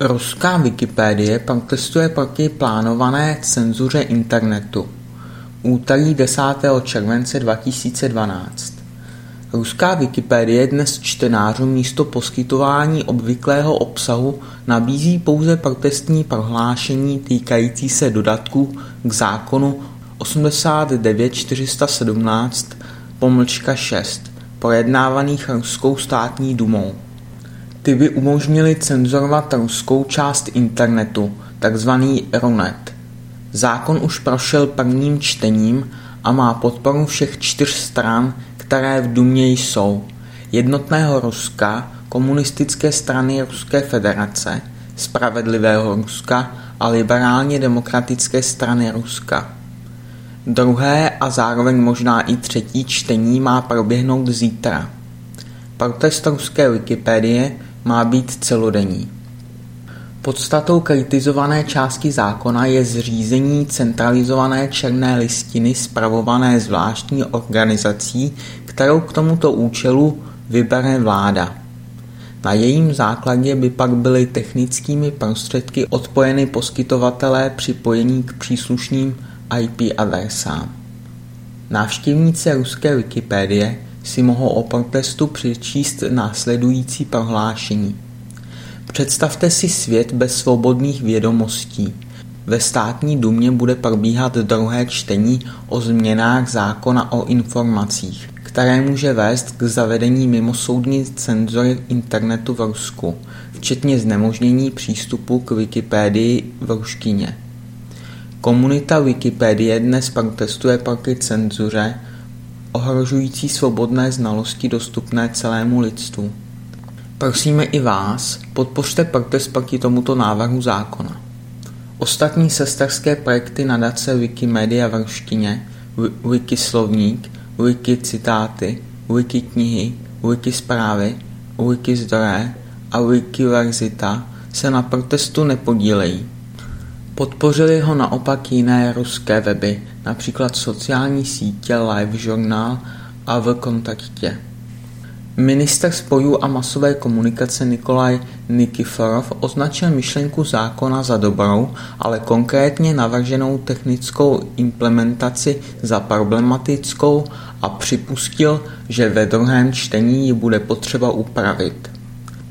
Ruská Wikipedie protestuje proti plánované cenzuře internetu. Úterý 10. července 2012 Ruská Wikipedie dnes čtenářům místo poskytování obvyklého obsahu nabízí pouze protestní prohlášení týkající se dodatků k zákonu 89417 pomlčka 6, projednávaných Ruskou státní dumou. Ty by umožnily cenzurovat ruskou část internetu, takzvaný Runet. Zákon už prošel prvním čtením a má podporu všech čtyř stran, které v Dumě jsou. Jednotného Ruska, komunistické strany Ruské federace, Spravedlivého Ruska a liberálně demokratické strany Ruska. Druhé a zároveň možná i třetí čtení má proběhnout zítra. Protest ruské Wikipedie má být celodenní. Podstatou kritizované části zákona je zřízení centralizované černé listiny spravované zvláštní organizací, kterou k tomuto účelu vybere vláda. Na jejím základě by pak byly technickými prostředky odpojeny poskytovatelé připojení k příslušným IP adresám. Návštěvníci ruské Wikipedie si mohou o protestu přečíst následující prohlášení. Představte si svět bez svobodných vědomostí. Ve státní dumě bude probíhat druhé čtení o změnách zákona o informacích, které může vést k zavedení mimosoudní cenzury internetu v Rusku, včetně znemožnění přístupu k Wikipedii v ruštině. Komunita Wikipedie dnes protestuje proti cenzuře, ohrožující svobodné znalosti dostupné celému lidstvu. Prosíme i vás, podpořte protest proti tomuto návrhu zákona. Ostatní sesterské projekty nadace Wikimedia v ruštině, Wikislovník, Wikicitáty, Wikiknihy, Wikisprávy, Wikizdroje a Wikiverzita se na protestu nepodílejí. Podpořili ho naopak jiné ruské weby, například sociální sítě LiveJournal a v kontaktě. Minister spojů a masové komunikace Nikolaj Nikiforov označil myšlenku zákona za dobrou, ale konkrétně navrženou technickou implementaci za problematickou a připustil, že ve druhém čtení ji bude potřeba upravit.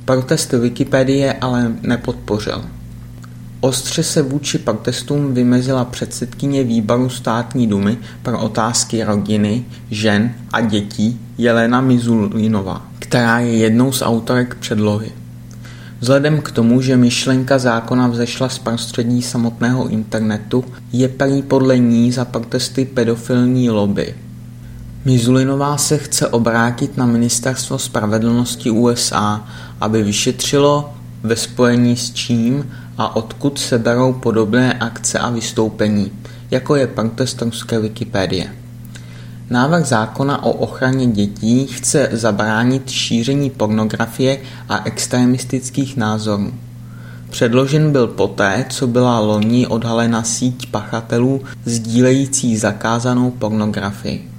Protest Wikipedie ale nepodpořil. Ostře se vůči protestům vymezila předsedkyně výboru státní dumy pro otázky rodiny, žen a dětí Jelena Mizulinová, která je jednou z autorek předlohy. Vzhledem k tomu, že myšlenka zákona vzešla z prostředí samotného internetu, je prý podle ní za protesty pedofilní lobby. Mizulinová se chce obrátit na ministerstvo spravedlnosti USA, aby vyšetřilo, ve spojení s čím a odkud se berou podobné akce a vystoupení, jako je protest ruské Wikipedie. Návrh zákona o ochraně dětí chce zabránit šíření pornografie a extremistických názorů. Předložen byl poté, co byla loni odhalena síť pachatelů sdílející zakázanou pornografii.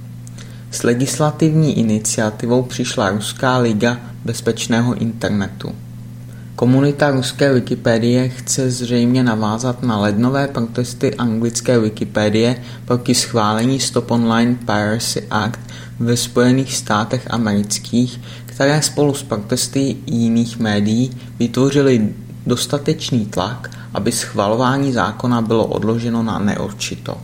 S legislativní iniciativou přišla Ruská liga bezpečného internetu. Komunita ruské Wikipedie chce zřejmě navázat na lednové protesty anglické Wikipedie proti schválení Stop Online Piracy Act ve Spojených státech amerických, které spolu s protesty jiných médií vytvořily dostatečný tlak, aby schvalování zákona bylo odloženo na neurčito.